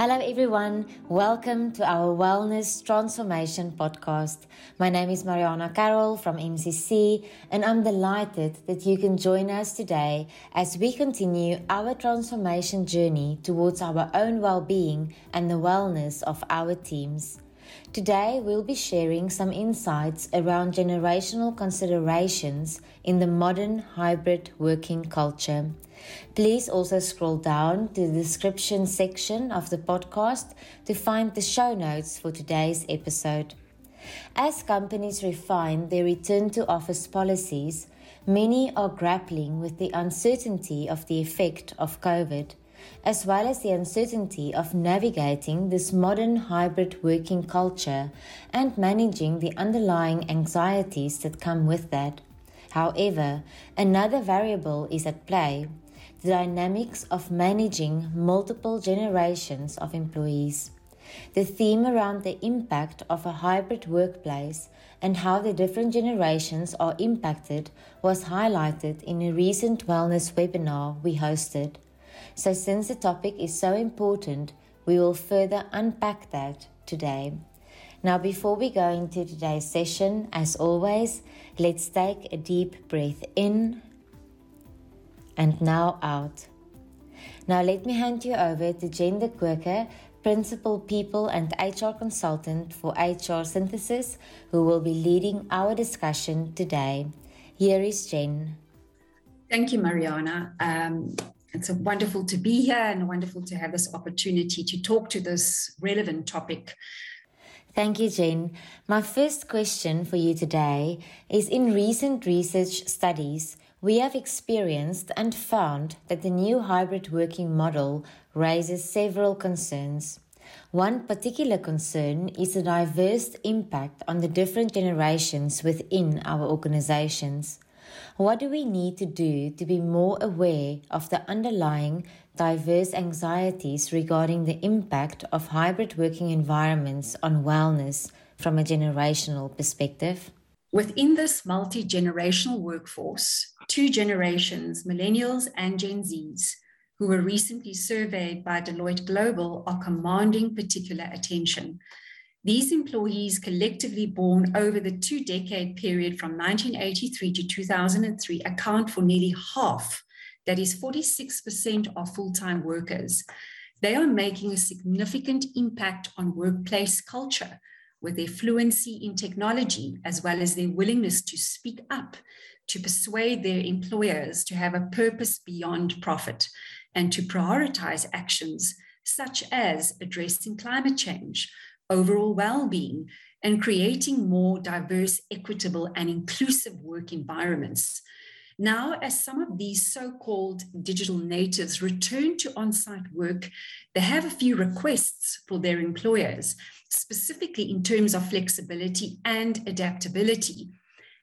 Hello, everyone. Welcome to our Wellness Transformation podcast. My name is Mariana Carroll from MCC, and I'm delighted that you can join us today as we continue our transformation journey towards our own well being and the wellness of our teams. Today, we'll be sharing some insights around generational considerations in the modern hybrid working culture. Please also scroll down to the description section of the podcast to find the show notes for today's episode. As companies refine their return to office policies, many are grappling with the uncertainty of the effect of COVID, as well as the uncertainty of navigating this modern hybrid working culture and managing the underlying anxieties that come with that. However, another variable is at play the dynamics of managing multiple generations of employees. The theme around the impact of a hybrid workplace and how the different generations are impacted was highlighted in a recent wellness webinar we hosted. So, since the topic is so important, we will further unpack that today. Now, before we go into today's session, as always, let's take a deep breath in and now out. Now let me hand you over to Jen de Koker, Principal People and HR Consultant for HR Synthesis, who will be leading our discussion today. Here is Jen. Thank you, Mariana. Um, it's wonderful to be here and wonderful to have this opportunity to talk to this relevant topic. Thank you, Jen. My first question for you today is In recent research studies, we have experienced and found that the new hybrid working model raises several concerns. One particular concern is the diverse impact on the different generations within our organizations. What do we need to do to be more aware of the underlying diverse anxieties regarding the impact of hybrid working environments on wellness from a generational perspective? Within this multi generational workforce, two generations, millennials and Gen Zs, who were recently surveyed by Deloitte Global, are commanding particular attention. These employees, collectively born over the two decade period from 1983 to 2003, account for nearly half, that is 46% of full time workers. They are making a significant impact on workplace culture with their fluency in technology, as well as their willingness to speak up, to persuade their employers to have a purpose beyond profit, and to prioritize actions such as addressing climate change, overall well being, and creating more diverse, equitable, and inclusive work environments. Now, as some of these so called digital natives return to on site work, they have a few requests for their employers specifically in terms of flexibility and adaptability.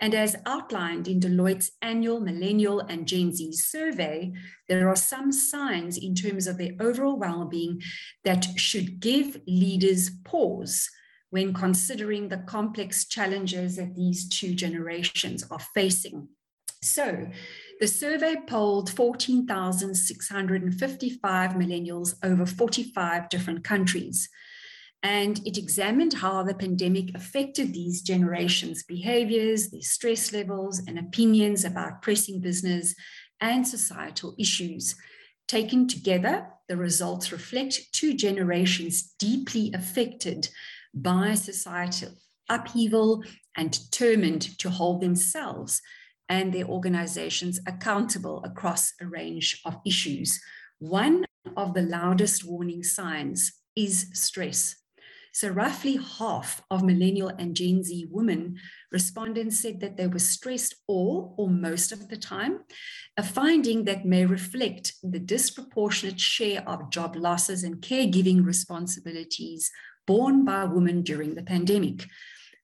And as outlined in Deloitte's annual Millennial and Gen Z survey, there are some signs in terms of their overall well being that should give leaders pause when considering the complex challenges that these two generations are facing. So, the survey polled 14,655 millennials over 45 different countries and it examined how the pandemic affected these generations' behaviors, their stress levels, and opinions about pressing business and societal issues. Taken together, the results reflect two generations deeply affected by societal upheaval and determined to hold themselves and their organizations accountable across a range of issues. One of the loudest warning signs is stress. So, roughly half of millennial and Gen Z women respondents said that they were stressed all or most of the time, a finding that may reflect the disproportionate share of job losses and caregiving responsibilities borne by women during the pandemic.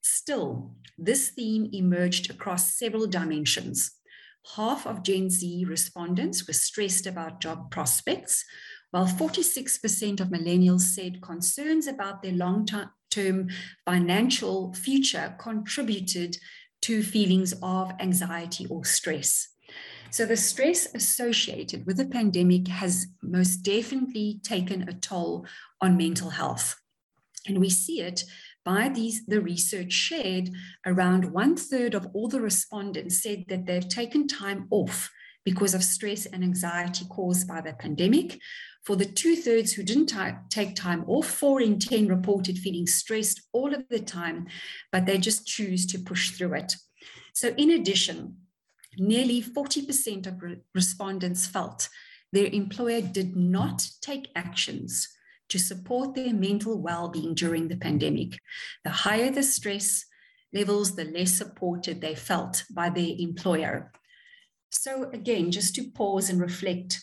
Still, this theme emerged across several dimensions. Half of Gen Z respondents were stressed about job prospects, while 46% of millennials said concerns about their long term financial future contributed to feelings of anxiety or stress. So, the stress associated with the pandemic has most definitely taken a toll on mental health. And we see it by these, the research shared, around one third of all the respondents said that they've taken time off because of stress and anxiety caused by the pandemic. For the two thirds who didn't take time off, four in 10 reported feeling stressed all of the time, but they just choose to push through it. So, in addition, nearly 40% of re- respondents felt their employer did not take actions to support their mental well being during the pandemic. The higher the stress levels, the less supported they felt by their employer. So, again, just to pause and reflect,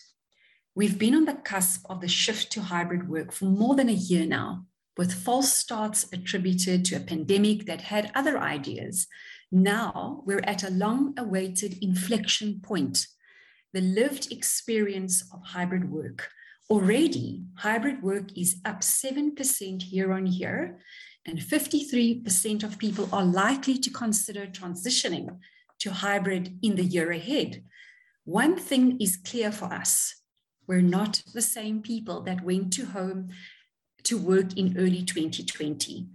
we've been on the cusp of the shift to hybrid work for more than a year now, with false starts attributed to a pandemic that had other ideas. Now we're at a long awaited inflection point the lived experience of hybrid work Already, hybrid work is up 7% year on year, and 53% of people are likely to consider transitioning to hybrid in the year ahead. One thing is clear for us we're not the same people that went to home to work in early 2020.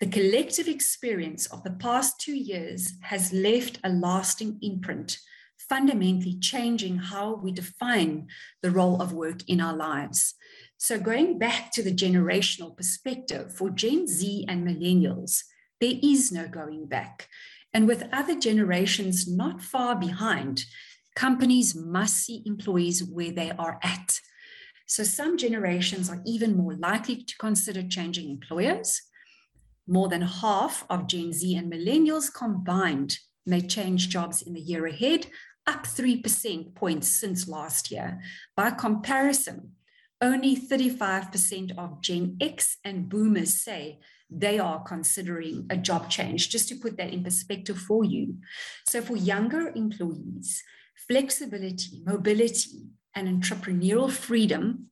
The collective experience of the past two years has left a lasting imprint fundamentally changing how we define the role of work in our lives. So, going back to the generational perspective, for Gen Z and millennials, there is no going back. And with other generations not far behind, companies must see employees where they are at. So, some generations are even more likely to consider changing employers. More than half of Gen Z and millennials combined may change jobs in the year ahead, up 3% points since last year. By comparison, only 35% of Gen X and boomers say they are considering a job change, just to put that in perspective for you. So, for younger employees, flexibility, mobility, and entrepreneurial freedom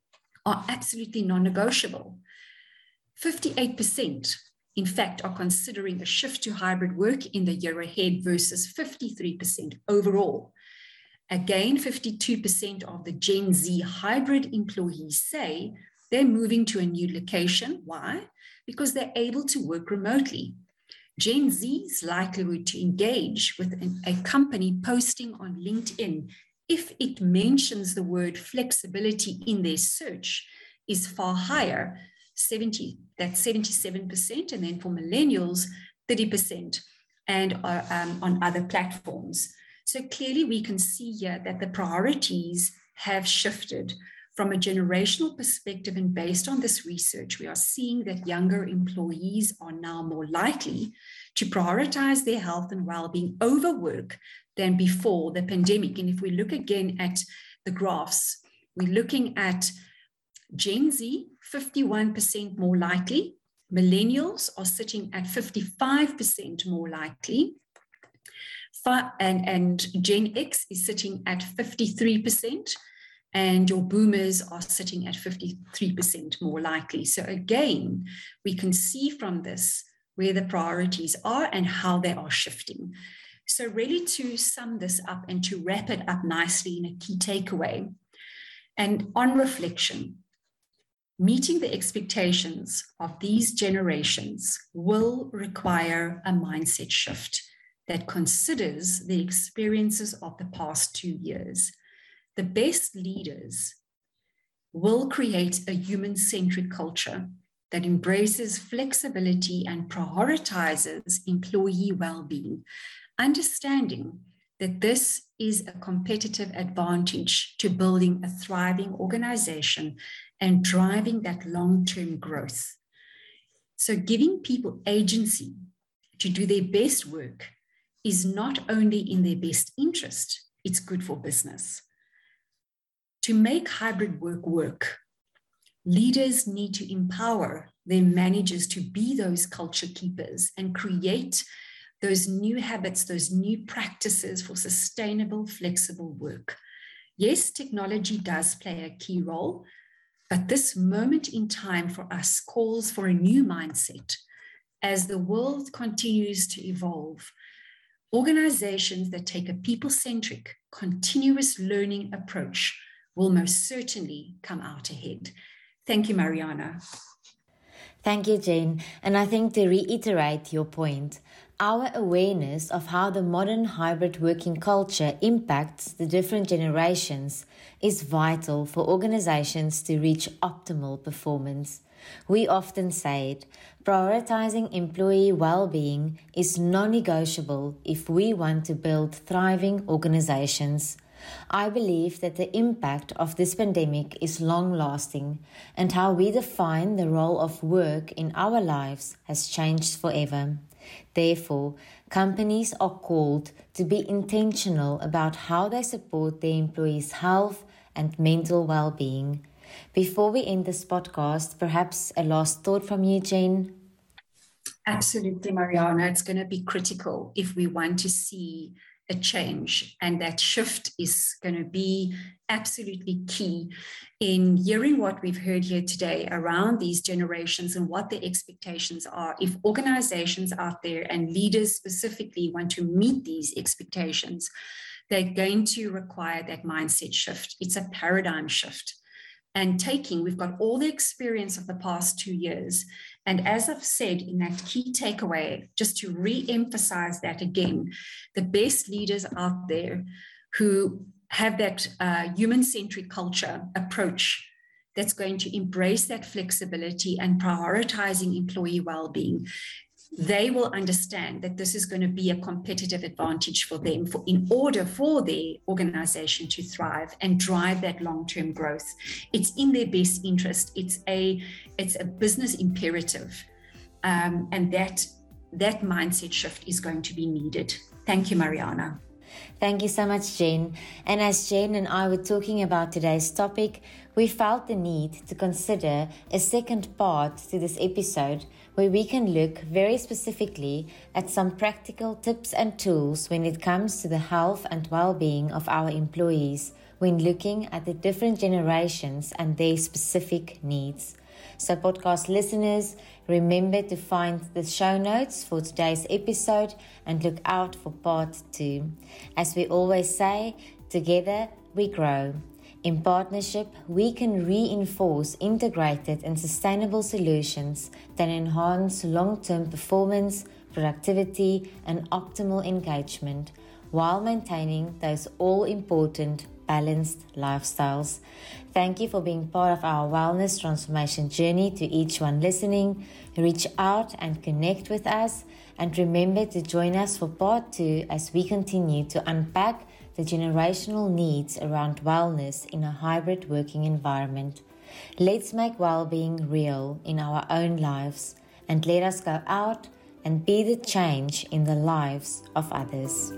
are absolutely non negotiable. 58% in fact, are considering a shift to hybrid work in the year ahead versus 53% overall. Again, 52% of the Gen Z hybrid employees say they're moving to a new location. Why? Because they're able to work remotely. Gen Z's likelihood to engage with an, a company posting on LinkedIn if it mentions the word flexibility in their search is far higher 70 that's 77% and then for millennials 30% and uh, um, on other platforms. So clearly, we can see here that the priorities have shifted from a generational perspective. And based on this research, we are seeing that younger employees are now more likely to prioritize their health and well being over work than before the pandemic. And if we look again at the graphs, we're looking at Gen Z, 51% more likely. Millennials are sitting at 55% more likely and, and Gen X is sitting at 53%, and your boomers are sitting at 53% more likely. So, again, we can see from this where the priorities are and how they are shifting. So, really, to sum this up and to wrap it up nicely in a key takeaway, and on reflection, meeting the expectations of these generations will require a mindset shift that considers the experiences of the past two years. The best leaders will create a human centric culture that embraces flexibility and prioritizes employee well being, understanding that this is a competitive advantage to building a thriving organization and driving that long term growth. So, giving people agency to do their best work is not only in their best interest, it's good for business. To make hybrid work work, leaders need to empower their managers to be those culture keepers and create those new habits, those new practices for sustainable, flexible work. Yes, technology does play a key role, but this moment in time for us calls for a new mindset as the world continues to evolve organizations that take a people centric, continuous learning approach will most certainly come out ahead. Thank you, Mariana. Thank you, Jane. And I think to reiterate your point, our awareness of how the modern hybrid working culture impacts the different generations is vital for organizations to reach optimal performance. We often say it prioritizing employee well being is non negotiable if we want to build thriving organizations. I believe that the impact of this pandemic is long lasting, and how we define the role of work in our lives has changed forever. Therefore, companies are called to be intentional about how they support their employees' health and mental well being. Before we end this podcast, perhaps a last thought from you, Jane? Absolutely, Mariana. It's going to be critical if we want to see a change. And that shift is going to be absolutely key in hearing what we've heard here today around these generations and what the expectations are. If organizations out there and leaders specifically want to meet these expectations, they're going to require that mindset shift. It's a paradigm shift. And taking, we've got all the experience of the past two years. And as I've said in that key takeaway, just to re emphasize that again, the best leaders out there who have that uh, human centric culture approach that's going to embrace that flexibility and prioritizing employee well being they will understand that this is going to be a competitive advantage for them for, in order for their organization to thrive and drive that long-term growth. It's in their best interest. It's a it's a business imperative um, and that that mindset shift is going to be needed. Thank you mariana Thank you so much, Jane. And as Jane and I were talking about today's topic, we felt the need to consider a second part to this episode where we can look very specifically at some practical tips and tools when it comes to the health and well being of our employees when looking at the different generations and their specific needs. So, podcast listeners, remember to find the show notes for today's episode and look out for part two. As we always say, together we grow. In partnership, we can reinforce integrated and sustainable solutions that enhance long term performance, productivity, and optimal engagement while maintaining those all important balanced lifestyles. Thank you for being part of our wellness transformation journey. To each one listening, reach out and connect with us. And remember to join us for part two as we continue to unpack the generational needs around wellness in a hybrid working environment. Let's make well being real in our own lives and let us go out and be the change in the lives of others.